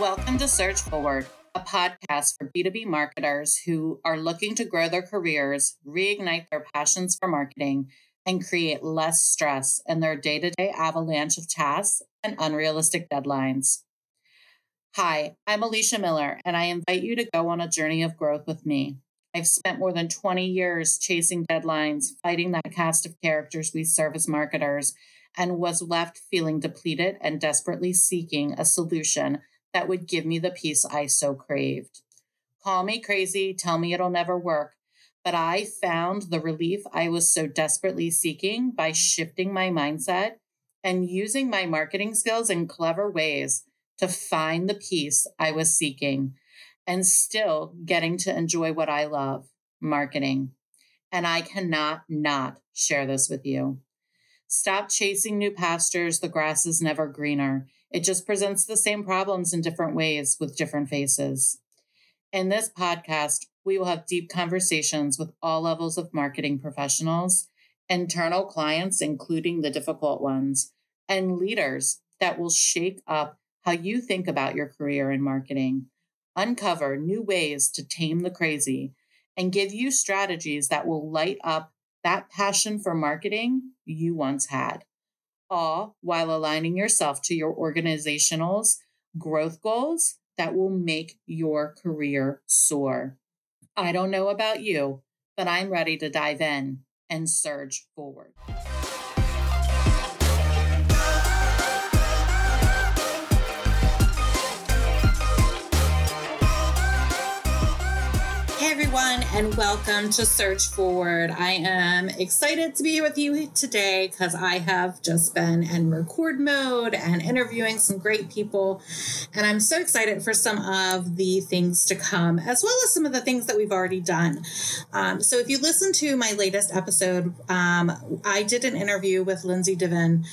Welcome to Surge Forward, a podcast for B2B marketers who are looking to grow their careers, reignite their passions for marketing, and create less stress in their day to day avalanche of tasks and unrealistic deadlines. Hi, I'm Alicia Miller, and I invite you to go on a journey of growth with me. I've spent more than 20 years chasing deadlines, fighting that cast of characters we serve as marketers, and was left feeling depleted and desperately seeking a solution that would give me the peace I so craved. Call me crazy, tell me it'll never work, but I found the relief I was so desperately seeking by shifting my mindset and using my marketing skills in clever ways to find the peace I was seeking and still getting to enjoy what I love marketing. And I cannot not share this with you. Stop chasing new pastures. The grass is never greener. It just presents the same problems in different ways with different faces. In this podcast, we will have deep conversations with all levels of marketing professionals, internal clients, including the difficult ones, and leaders that will shake up how you think about your career in marketing, uncover new ways to tame the crazy, and give you strategies that will light up that passion for marketing you once had, all while aligning yourself to your organizational's growth goals that will make your career soar. I don't know about you, but I'm ready to dive in and surge forward. Everyone, and welcome to Surge Forward. I am excited to be with you today because I have just been in record mode and interviewing some great people. And I'm so excited for some of the things to come, as well as some of the things that we've already done. Um, so, if you listen to my latest episode, um, I did an interview with Lindsay Diven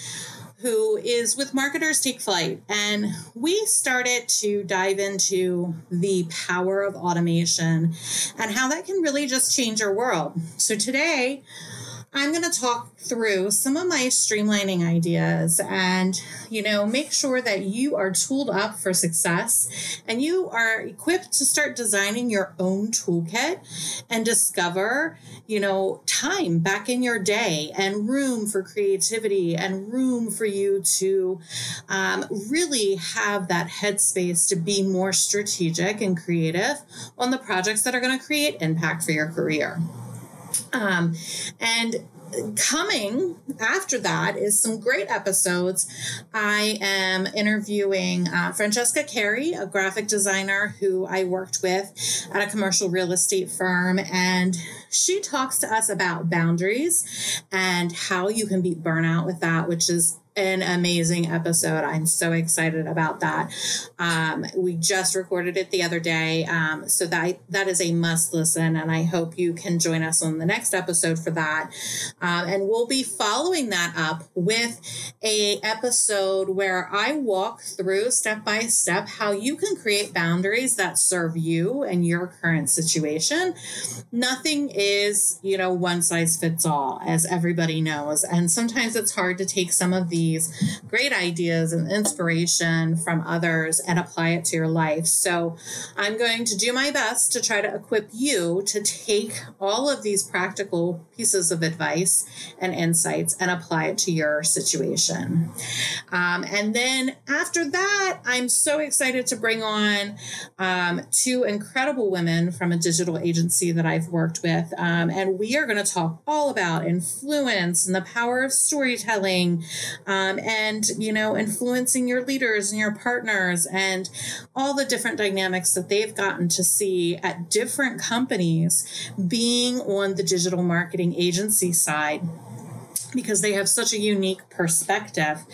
who is with Marketers Take Flight. And we started to dive into the power of automation and how that can really just change your world. So today, I'm going to talk through some of my streamlining ideas and, you know, make sure that you are tooled up for success and you are equipped to start designing your own toolkit and discover, you know, time back in your day and room for creativity and room for you to um, really have that headspace to be more strategic and creative on the projects that are going to create impact for your career. Um, and coming after that is some great episodes. I am interviewing uh, Francesca Carey, a graphic designer who I worked with at a commercial real estate firm, and she talks to us about boundaries and how you can beat burnout with that, which is an amazing episode. I'm so excited about that. Um, we just recorded it the other day, um, so that that is a must listen, and I hope you can join us on the next episode for that. Um, and we'll be following that up with a episode where I walk through step by step how you can create boundaries that serve you and your current situation. Nothing is, you know, one size fits all, as everybody knows, and sometimes it's hard to take some of the these great ideas and inspiration from others and apply it to your life. So I'm going to do my best to try to equip you to take all of these practical pieces of advice and insights and apply it to your situation. Um, and then after that, I'm so excited to bring on um, two incredible women from a digital agency that I've worked with. Um, and we are going to talk all about influence and the power of storytelling. Um, um, and you know influencing your leaders and your partners and all the different dynamics that they've gotten to see at different companies being on the digital marketing agency side because they have such a unique perspective,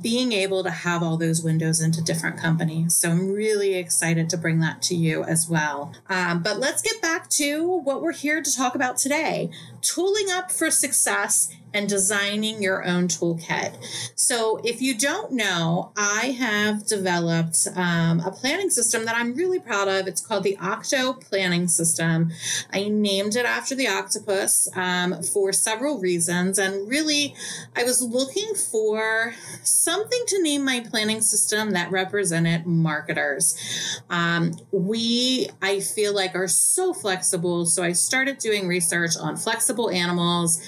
being able to have all those windows into different companies. So I'm really excited to bring that to you as well. Um, but let's get back to what we're here to talk about today tooling up for success and designing your own toolkit. So, if you don't know, I have developed um, a planning system that I'm really proud of. It's called the Octo Planning System. I named it after the octopus um, for several reasons, and really I was looking for something to name my planning system that represented marketers. Um, we, I feel like, are so flexible. So I started doing research on flexible animals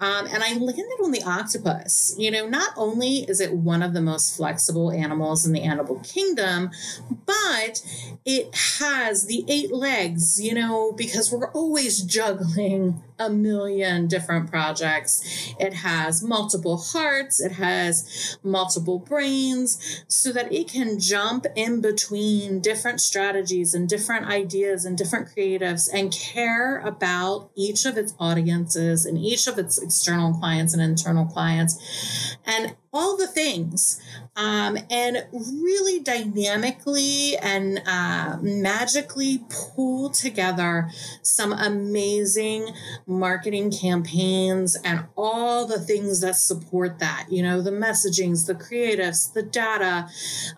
um, and I landed on the octopus. You know, not only is it one of the most flexible animals in the animal kingdom, but it has the eight legs, you know, because we're always juggling a million different projects. It has multiple hearts, it has multiple brains, so that it can jump in between different strategies and different ideas and different creatives and care about each of its audiences and each of its external clients and internal clients. And all the things um, and really dynamically and uh, magically pull together some amazing marketing campaigns and all the things that support that you know the messagings the creatives the data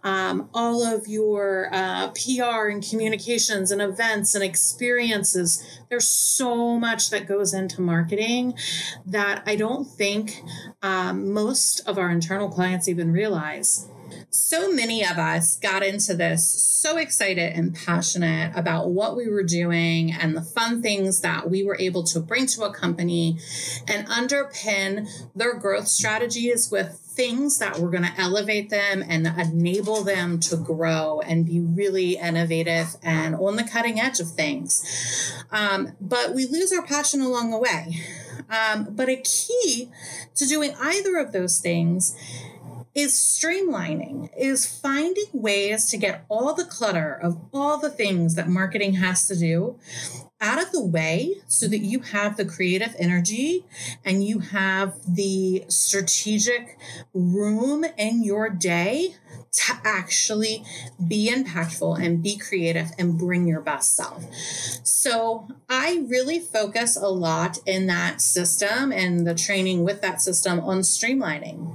um, all of your uh, pr and communications and events and experiences. There's so much that goes into marketing that i don't think um, most of our internal clients even realize. So many of us got into this so excited and passionate about what we were doing and the fun things that we were able to bring to a company and underpin their growth strategies with things that were going to elevate them and enable them to grow and be really innovative and on the cutting edge of things. Um, but we lose our passion along the way. Um, but a key to doing either of those things is streamlining, is finding ways to get all the clutter of all the things that marketing has to do out of the way so that you have the creative energy and you have the strategic room in your day to actually be impactful and be creative and bring your best self. So I really focus a lot in that system and the training with that system on streamlining.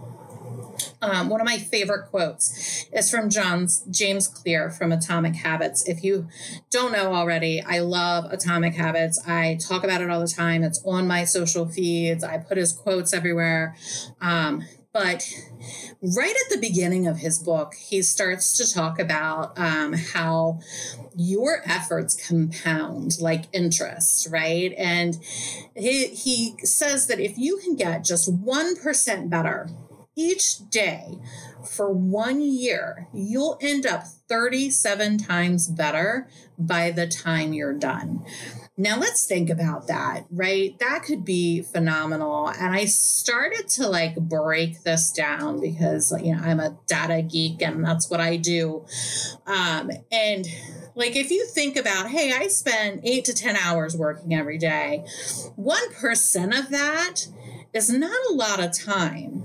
Um, one of my favorite quotes is from John's James Clear from Atomic Habits. If you don't know already, I love Atomic Habits. I talk about it all the time. It's on my social feeds. I put his quotes everywhere. Um, but right at the beginning of his book, he starts to talk about um, how your efforts compound like interest, right? And he, he says that if you can get just 1% better each day for one year, you'll end up 37 times better by the time you're done. Now, let's think about that, right? That could be phenomenal. And I started to like break this down because, you know, I'm a data geek and that's what I do. Um, and like, if you think about, hey, I spend eight to 10 hours working every day, 1% of that is not a lot of time.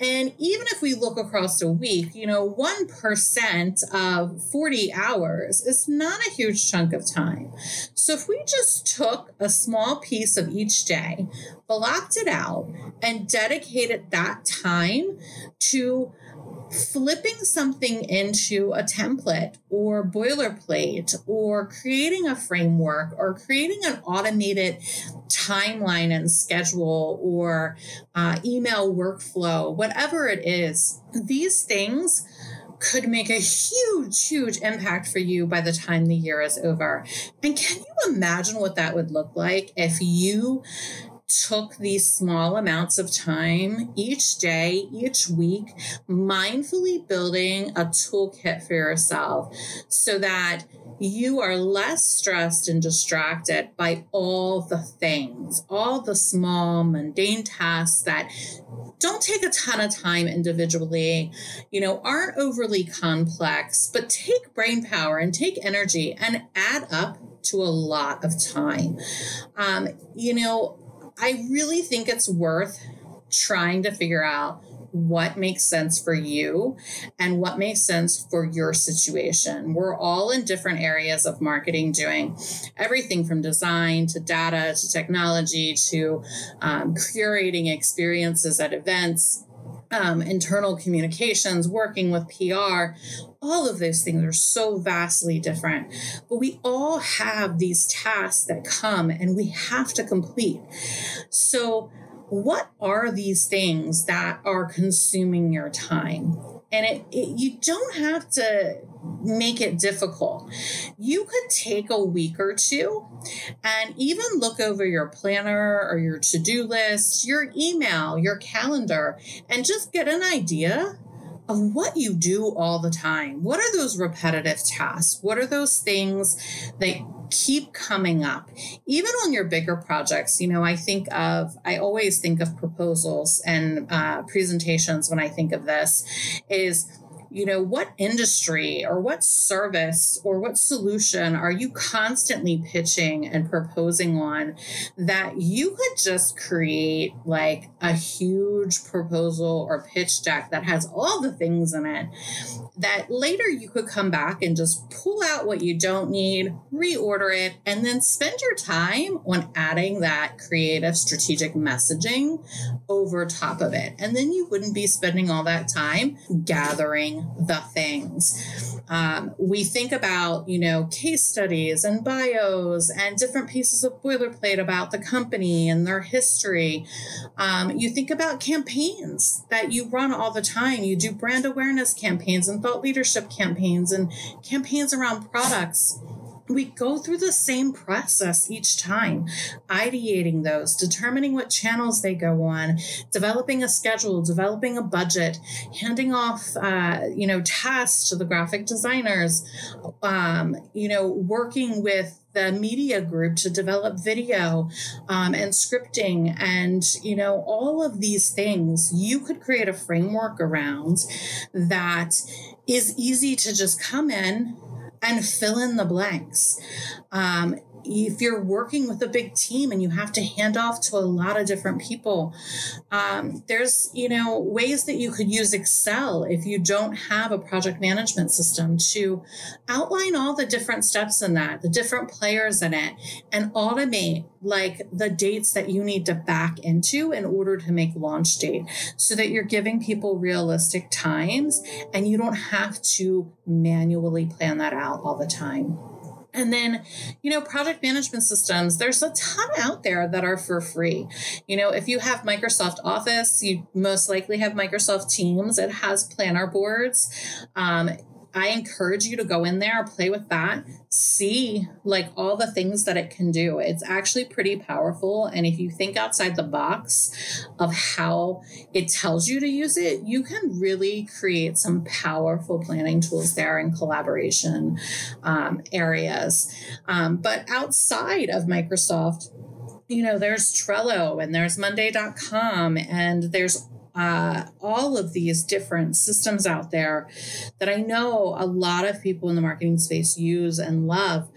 And even if we look across a week, you know, 1% of 40 hours is not a huge chunk of time. So if we just took a small piece of each day, blocked it out, and dedicated that time to flipping something into a template or boilerplate or creating a framework or creating an automated timeline and schedule or uh, email workflow, whatever it is, these things could make a huge, huge impact for you by the time the year is over. And can you imagine what that would look like if you took these small amounts of time each day, each week, mindfully building a toolkit for yourself so that you are less stressed and distracted by all the things, all the small, mundane tasks that don't take a ton of time individually, you know, aren't overly complex, but take brain power and take energy and add up to a lot of time. Um, you know, I really think it's worth trying to figure out what makes sense for you and what makes sense for your situation. We're all in different areas of marketing doing everything from design to data to technology to um, curating experiences at events. Um, internal communications, working with PR, all of those things are so vastly different. But we all have these tasks that come and we have to complete. So what are these things that are consuming your time? And it, it, you don't have to make it difficult. You could take a week or two and even look over your planner or your to do list, your email, your calendar, and just get an idea of what you do all the time. What are those repetitive tasks? What are those things that keep coming up? Even on your bigger projects, you know, I think of, I always think of proposals and uh, presentations when I think of this is you know, what industry or what service or what solution are you constantly pitching and proposing on that you could just create like a huge proposal or pitch deck that has all the things in it that later you could come back and just pull out what you don't need, reorder it, and then spend your time on adding that creative strategic messaging over top of it. And then you wouldn't be spending all that time gathering the things. Um, we think about, you know, case studies and bios and different pieces of boilerplate about the company and their history. Um, you think about campaigns that you run all the time. You do brand awareness campaigns and thought leadership campaigns and campaigns around products we go through the same process each time ideating those determining what channels they go on developing a schedule developing a budget handing off uh, you know tasks to the graphic designers um, you know working with the media group to develop video um, and scripting and you know all of these things. You could create a framework around that is easy to just come in and fill in the blanks. Um, if you're working with a big team and you have to hand off to a lot of different people, um, there's you know ways that you could use Excel if you don't have a project management system to outline all the different steps in that, the different players in it, and automate like the dates that you need to back into in order to make launch date so that you're giving people realistic times and you don't have to manually plan that out all the time. And then, you know, project management systems, there's a ton out there that are for free. You know, if you have Microsoft Office, you most likely have Microsoft Teams. It has planner boards. Um, I encourage you to go in there, play with that, see like all the things that it can do. It's actually pretty powerful. And if you think outside the box of how it tells you to use it, you can really create some powerful planning tools there in collaboration um, areas. Um, but outside of Microsoft, you know, there's Trello and there's Monday.com and there's uh, all of these different systems out there that I know a lot of people in the marketing space use and love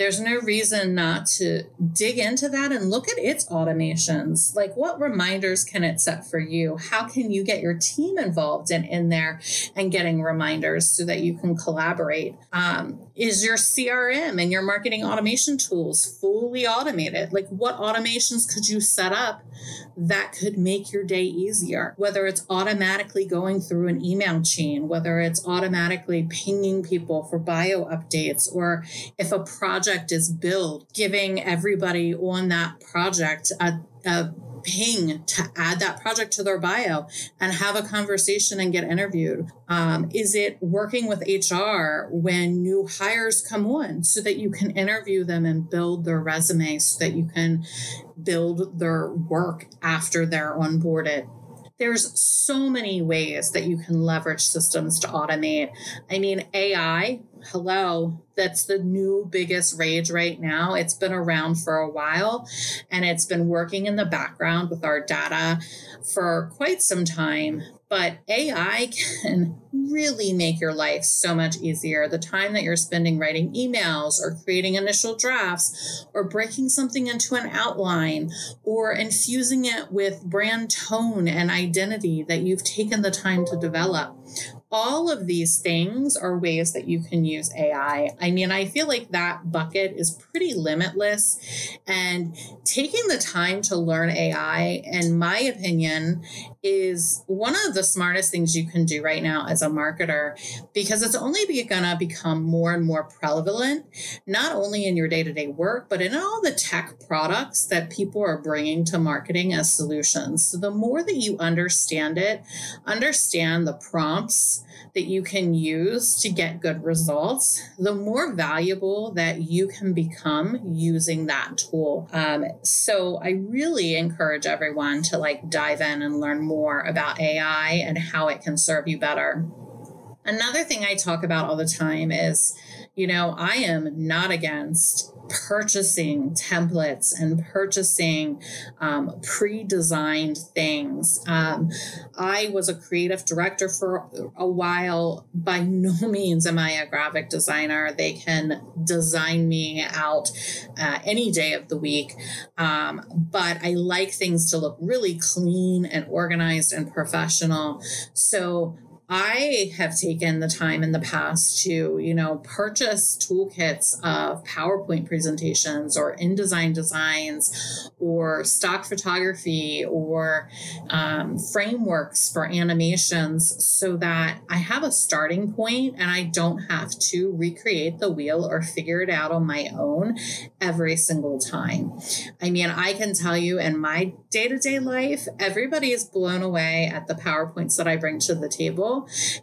there's no reason not to dig into that and look at its automations. Like, what reminders can it set for you? How can you get your team involved in, in there and getting reminders so that you can collaborate? Um, is your CRM and your marketing automation tools fully automated? Like, what automations could you set up that could make your day easier? Whether it's automatically going through an email chain, whether it's automatically pinging people for bio updates, or if a project is built, giving everybody on that project a, a ping to add that project to their bio and have a conversation and get interviewed? Um, is it working with HR when new hires come on so that you can interview them and build their resume so that you can build their work after they're onboarded? There's so many ways that you can leverage systems to automate. I mean, AI, hello, that's the new biggest rage right now. It's been around for a while and it's been working in the background with our data for quite some time. But AI can really make your life so much easier. The time that you're spending writing emails or creating initial drafts or breaking something into an outline or infusing it with brand tone and identity that you've taken the time to develop all of these things are ways that you can use AI. I mean, I feel like that bucket is pretty limitless. And taking the time to learn AI, in my opinion, is one of the smartest things you can do right now as a marketer because it's only going to become more and more prevalent, not only in your day to day work, but in all the tech products that people are bringing to marketing as solutions. So the more that you understand it, understand the prompts that you can use to get good results, the more valuable that you can become using that tool. Um, so I really encourage everyone to like dive in and learn more about AI and how it can serve you better. Another thing I talk about all the time is, you know, I am not against purchasing templates and purchasing um, pre designed things. Um, I was a creative director for a while. By no means am I a graphic designer. They can design me out uh, any day of the week. Um, but I like things to look really clean and organized and professional. So I have taken the time in the past to, you know, purchase toolkits of PowerPoint presentations or InDesign designs or stock photography or um, frameworks for animations so that I have a starting point and I don't have to recreate the wheel or figure it out on my own every single time. I mean, I can tell you in my day to day life, everybody is blown away at the PowerPoints that I bring to the table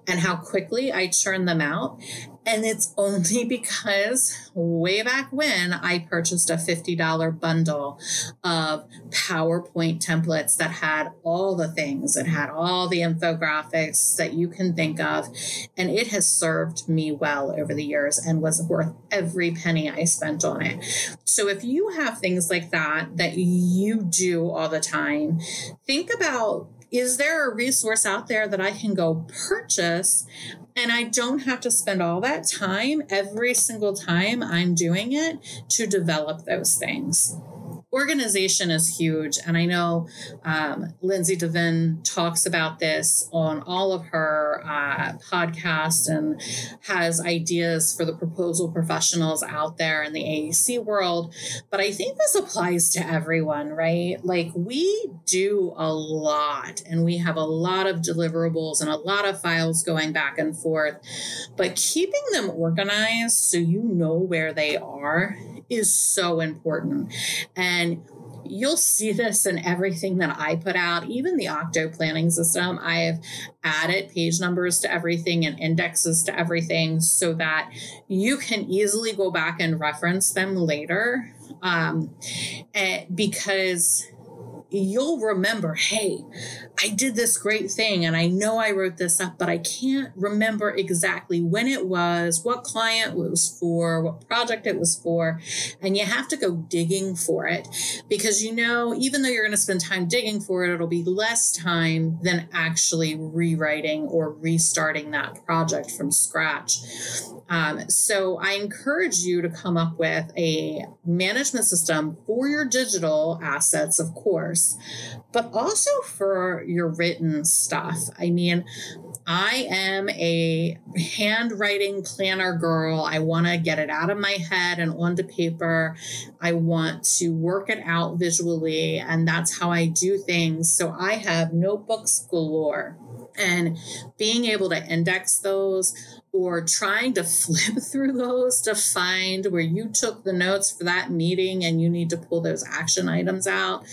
and how quickly I churn them out. And it's only because way back when I purchased a $50 bundle of PowerPoint templates that had all the things, it had all the infographics that you can think of. And it has served me well over the years and was worth every penny I spent on it. So if you have things like that that you do all the time, think about is there a resource out there that I can go purchase and I don't have to spend all that time every single time I'm doing it to develop those things? Organization is huge. And I know um, Lindsay Diven talks about this on all of her uh, podcasts and has ideas for the proposal professionals out there in the AEC world. But I think this applies to everyone, right? Like we do a lot and we have a lot of deliverables and a lot of files going back and forth. But keeping them organized so you know where they are is so important. And you'll see this in everything that I put out, even the Octo planning system. I have added page numbers to everything and indexes to everything so that you can easily go back and reference them later. Um, because you'll remember, hey, I did this great thing and I know I wrote this up, but I can't remember exactly when it was, what client it was for, what project it was for. And you have to go digging for it because you know, even though you're going to spend time digging for it, it'll be less time than actually rewriting or restarting that project from scratch. Um, so I encourage you to come up with a management system for your digital assets, of course, but also for your written stuff. I mean, I am a handwriting planner girl. I want to get it out of my head and onto paper. I want to work it out visually, and that's how I do things. So I have notebooks galore and being able to index those or trying to flip through those to find where you took the notes for that meeting and you need to pull those action items out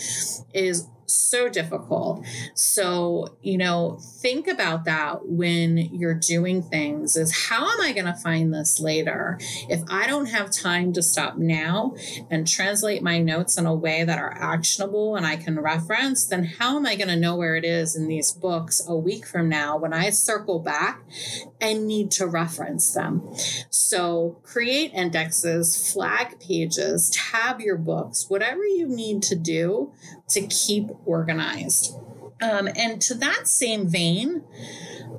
is so difficult. So, you know, think about that when you're doing things is how am I going to find this later? If I don't have time to stop now and translate my notes in a way that are actionable and I can reference, then how am I going to know where it is in these books a week from now when I circle back and need to reference them? So, create indexes, flag pages, tab your books, whatever you need to do to keep organized. Um, and to that same vein,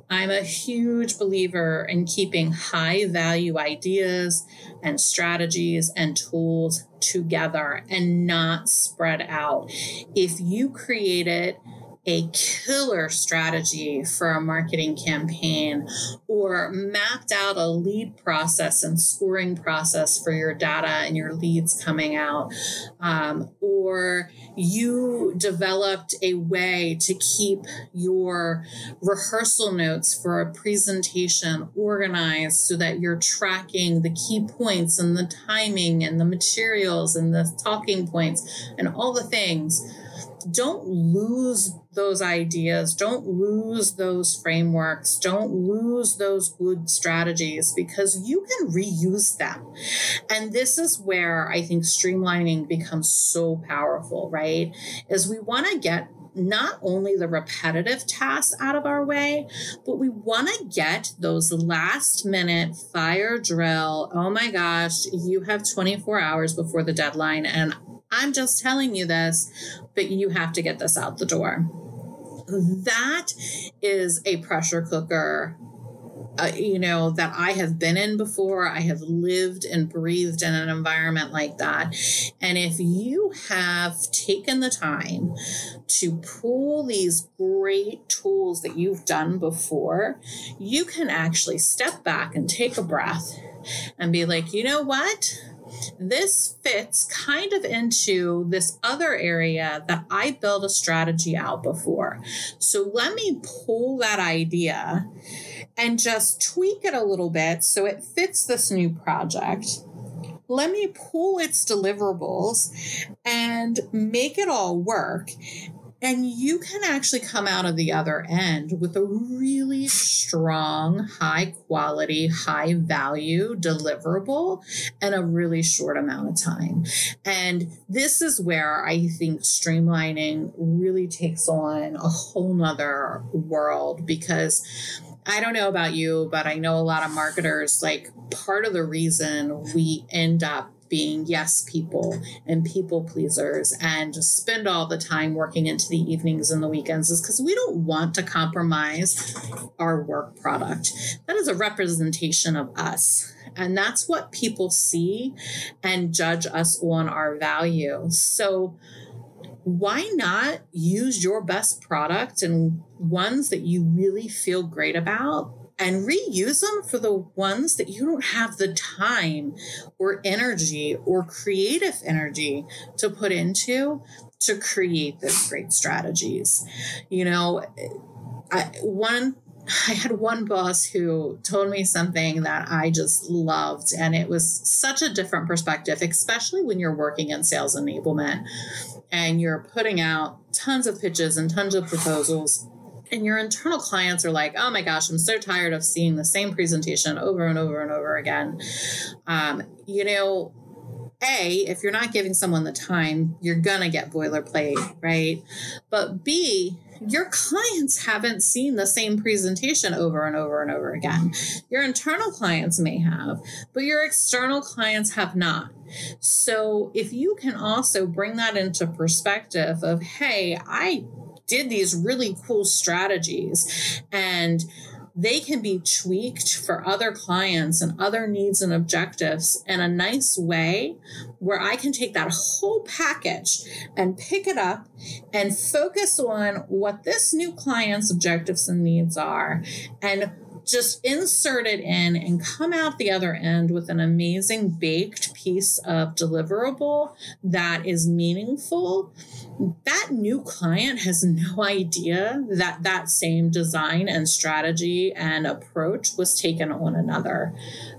I'm a huge believer in keeping high value ideas and strategies and tools together and not spread out. If you create it a killer strategy for a marketing campaign or mapped out a lead process and scoring process for your data and your leads coming out, um, or you developed a way to keep your rehearsal notes for a presentation organized so that you're tracking the key points and the timing and the materials and the talking points and all the things. Don't lose those ideas, don't lose those frameworks, don't lose those good strategies because you can reuse them. And this is where I think streamlining becomes so powerful, right? Is we want to get not only the repetitive tasks out of our way, but we want to get those last minute fire drill. Oh my gosh, you have 24 hours before the deadline, and I'm just telling you this, but you have to get this out the door. That is a pressure cooker uh, you know, that I have been in before. I have lived and breathed in an environment like that. And if you have taken the time to pull these great tools that you've done before, you can actually step back and take a breath and be like, you know what? This fits kind of into this other area that I built a strategy out before. So let me pull that idea and just tweak it a little bit so it fits this new project. Let me pull its deliverables and make it all work. And you can actually come out of the other end with a really strong, high quality, high value deliverable in a really short amount of time. And this is where I think streamlining really takes on a whole nother world because I don't know about you, but I know a lot of marketers, like part of the reason we end up being yes people and people pleasers and just spend all the time working into the evenings and the weekends is because we don't want to compromise our work product. That is a representation of us. And that's what people see and judge us on our value. So, why not use your best product and ones that you really feel great about and reuse them for the ones that you don't have the time or energy or creative energy to put into to create those great strategies. You know, I, one I had one boss who told me something that I just loved, and it was such a different perspective, especially when you're working in sales enablement and you're putting out tons of pitches and tons of proposals and your internal clients are like, oh my gosh, I'm so tired of seeing the same presentation over and over and over again. Um, you know, A, if you're not giving someone the time, you're going to get boilerplate, right? But B, your clients haven't seen the same presentation over and over and over again. Your internal clients may have, but your external clients have not. So if you can also bring that into perspective of, hey, I did these really cool strategies and they can be tweaked for other clients and other needs and objectives in a nice way where I can take that whole package and pick it up and focus on what this new client's objectives and needs are and just insert it in and come out the other end with an amazing baked piece of deliverable that is meaningful that new client has no idea that that same design and strategy and approach was taken on another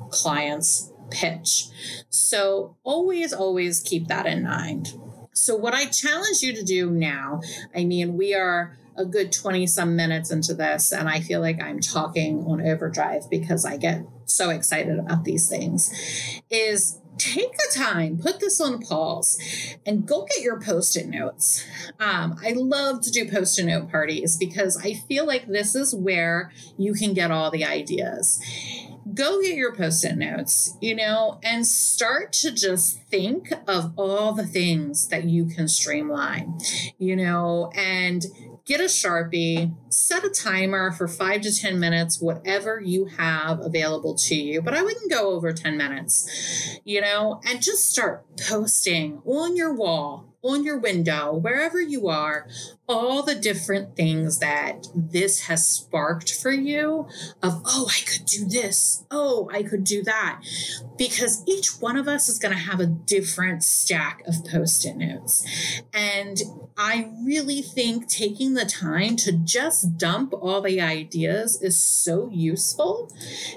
client's pitch. So always, always keep that in mind. So, what I challenge you to do now, I mean, we are a good 20 some minutes into this, and I feel like I'm talking on overdrive because I get so excited about these things, is take the time, put this on pause, and go get your post it notes. Um, I love to do post it note parties because I feel like this is where you can get all the ideas. Go get your post it notes, you know, and start to just think of all the things that you can streamline, you know, and get a Sharpie, set a timer for five to 10 minutes, whatever you have available to you. But I wouldn't go over 10 minutes, you know, and just start posting on your wall on your window, wherever you are, all the different things that this has sparked for you of, oh, I could do this. Oh, I could do that. Because each one of us is going to have a different stack of post it notes. And I really think taking the time to just dump all the ideas is so useful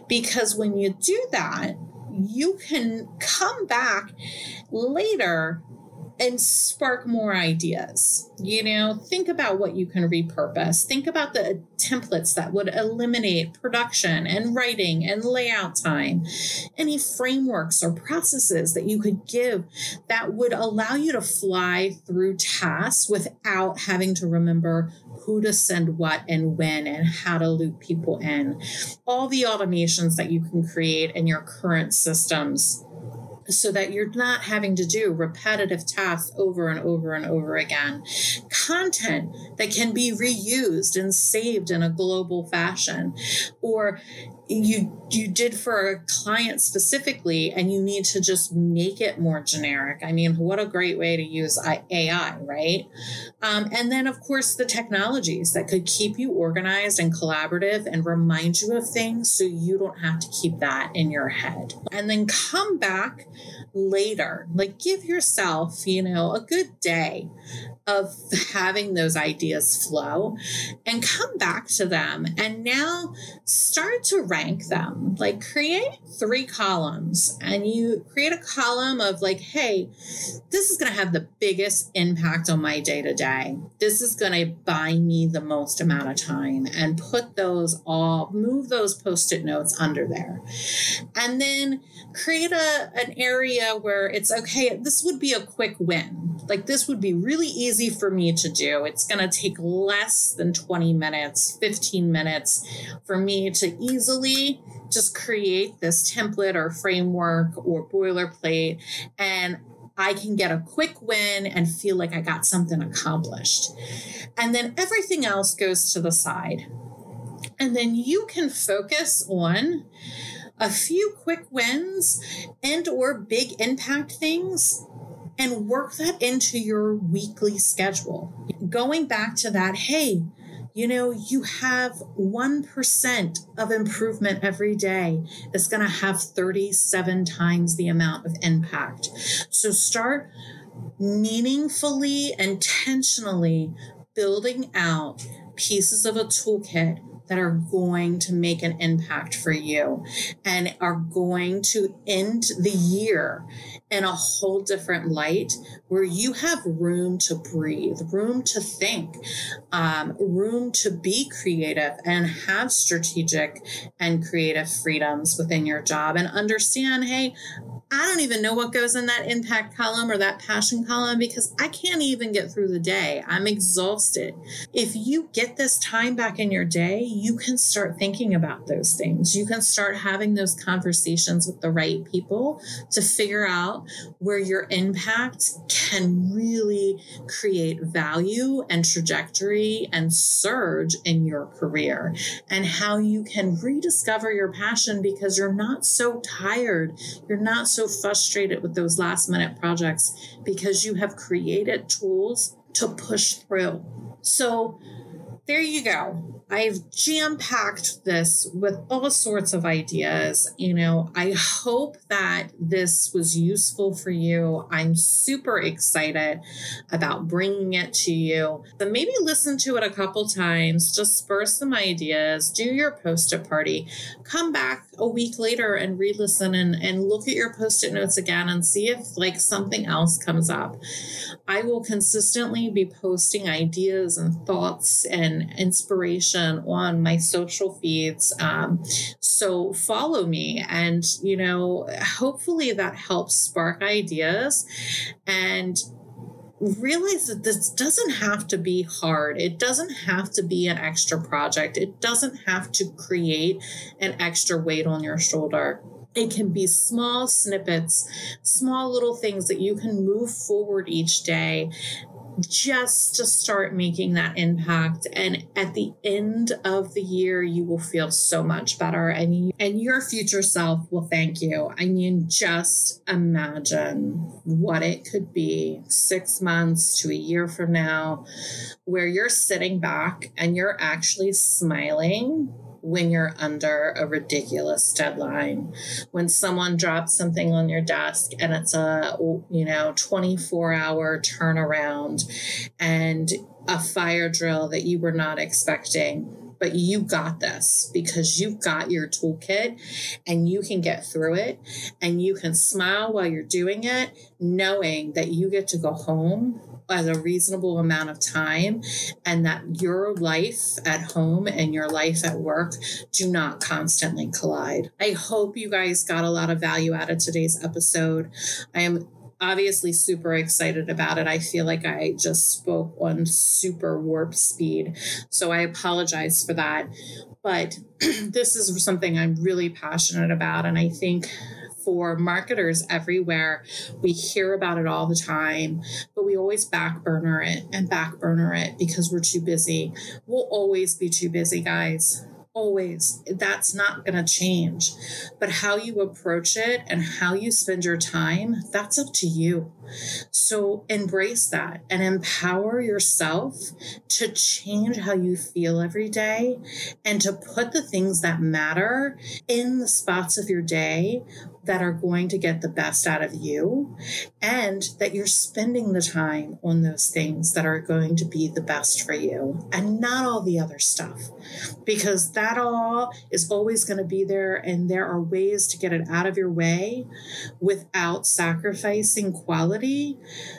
because when you do that, you can come back later and spark more ideas. You know, think about what you can repurpose. Think about the templates that would eliminate production and writing and layout time. Any frameworks or processes that you could give that would allow you to fly through tasks without having to remember who to send what and when and how to loop people in. All the automations that you can create in your current systems so that you're not having to do repetitive tasks over and over and over again. Content that can be reused and saved in a global fashion, or you you did for a client specifically and you need to just make it more generic. I mean what a great way to use ai right? Um, and then of course the technologies that could keep you organized and collaborative and remind you of things so you don't have to keep that in your head. And then come back later like give yourself you know a good day of having those ideas flow and come back to them. And now start to rank them. Like create three columns and you create a column of like, hey, this is going to have the biggest impact on my day to day. This is going to buy me the most amount of time and put those all, move those post it notes under there. And then create a, an area where it's okay, this would be a quick win. Like this would be really easy for me to do. It's going to take less than 20 minutes, 15 minutes for me to easily just create this template or framework or boilerplate and I can get a quick win and feel like I got something accomplished. And then everything else goes to the side. And then you can focus on a few quick wins and or big impact things and work that into your weekly schedule. Going back to that, hey, you know, you have 1% of improvement every day. It's going to have 37 times the amount of impact. So start meaningfully, intentionally building out pieces of a toolkit that are going to make an impact for you and are going to end the year in a whole different light where you have room to breathe, room to think, um, room to be creative and have strategic and creative freedoms within your job and understand hey, I don't even know what goes in that impact column or that passion column because I can't even get through the day. I'm exhausted. If you get this time back in your day, you can start thinking about those things. You can start having those conversations with the right people to figure out where your impact can really create value and trajectory and surge in your career and how you can rediscover your passion because you're not so tired. You're not so frustrated with those last minute projects because you have created tools to push through. So, there you go. I've jam packed this with all sorts of ideas. You know, I hope that this was useful for you. I'm super excited about bringing it to you. But maybe listen to it a couple times, just spur some ideas, do your post it party, come back a week later and re listen and, and look at your post it notes again and see if like something else comes up. I will consistently be posting ideas and thoughts and inspiration on my social feeds. Um, so follow me, and you know, hopefully that helps spark ideas and realize that this doesn't have to be hard. It doesn't have to be an extra project. It doesn't have to create an extra weight on your shoulder. It can be small snippets, small little things that you can move forward each day just to start making that impact. And at the end of the year you will feel so much better. And and your future self will thank you. I mean just imagine what it could be 6 months to a year from now where you're sitting back and you're actually smiling when you're under a ridiculous deadline. When someone drops something on your desk and it's a, you know, 24 hour turnaround and a fire drill that you were not expecting but you got this because you've got your toolkit and you can get through it and you can smile while you're doing it, knowing that you get to go home as a reasonable amount of time and that your life at home and your life at work do not constantly collide. I hope you guys got a lot of value out of today's episode. I am obviously super excited about it. I feel like I just spoke on super warp speed. So I apologize for that. But this is something I'm really passionate about. And I think for marketers everywhere. We hear about it all the time, but we always back burner it and back burner it because we're too busy. We'll always be too busy, guys always. That's not going to change. But how you approach it and how you spend your time, that's up to you. So embrace that and empower yourself to change how you feel every day and to put the things that matter in the spots of your day that are going to get the best out of you and that you're spending the time on those things that are going to be the best for you and not all the other stuff. Because that all is always going to be there and there are ways to get it out of your way without sacrificing quality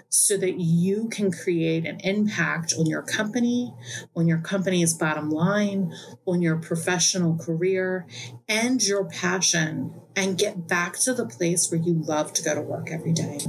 so that you can create an impact on your company, on your company's bottom line, on your professional career, and your passion, and get back to the place where you love to go to work every day.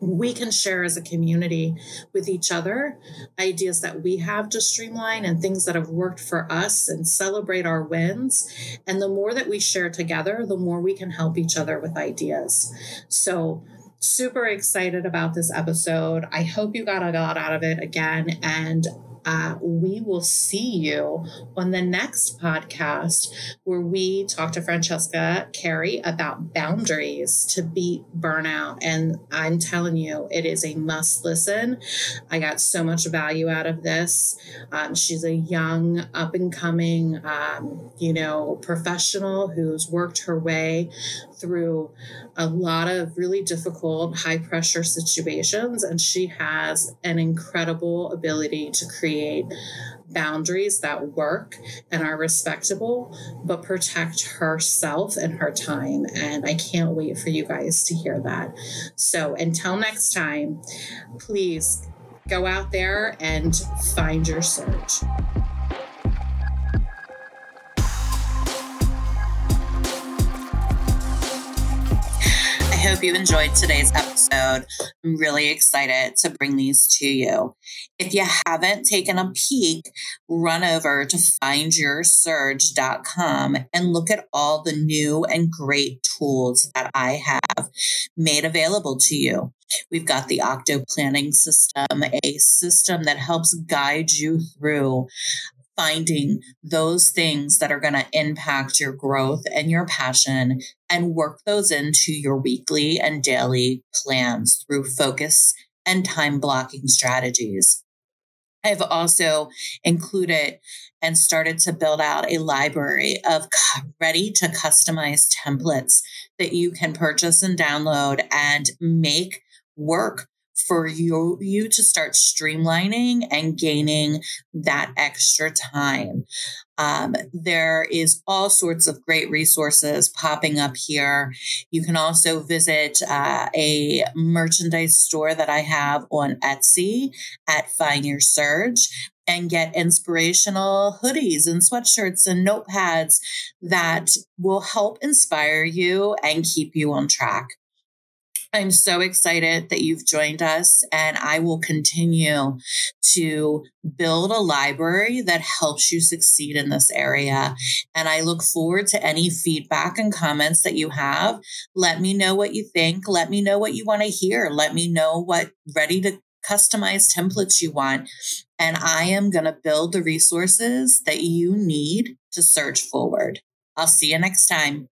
We can share as a community with each other ideas that we have to streamline and things that have worked for us and celebrate our wins. And the more that we share together, the more we can help each other with ideas. So, super excited about this episode. I hope you got a lot out of it again. And uh, we will see you on the next podcast where we talk to Francesca Carey about boundaries to beat burnout. And I'm telling you, it is a must listen. I got so much value out of this. Um, she's a young, up and coming, um, you know, professional who's worked her way through a lot of really difficult, high pressure situations. And she has an incredible ability to create boundaries that work and are respectable, but protect herself and her time. And I can't wait for you guys to hear that. So until next time, please go out there and find your surge. Hope you enjoyed today's episode. I'm really excited to bring these to you. If you haven't taken a peek, run over to findyoursurge.com and look at all the new and great tools that I have made available to you. We've got the Octo Planning System, a system that helps guide you through finding those things that are going to impact your growth and your passion and work those into your weekly and daily plans through focus and time blocking strategies. I've also included and started to build out a library of ready to customize templates that you can purchase and download and make work for you, you to start streamlining and gaining that extra time. Um, there is all sorts of great resources popping up here. You can also visit uh, a merchandise store that I have on Etsy at Find Your Surge and get inspirational hoodies and sweatshirts and notepads that will help inspire you and keep you on track. I'm so excited that you've joined us, and I will continue to build a library that helps you succeed in this area. And I look forward to any feedback and comments that you have. Let me know what you think. Let me know what you want to hear. Let me know what ready to customized templates you want. And I am going to build the resources that you need to surge forward. I'll see you next time.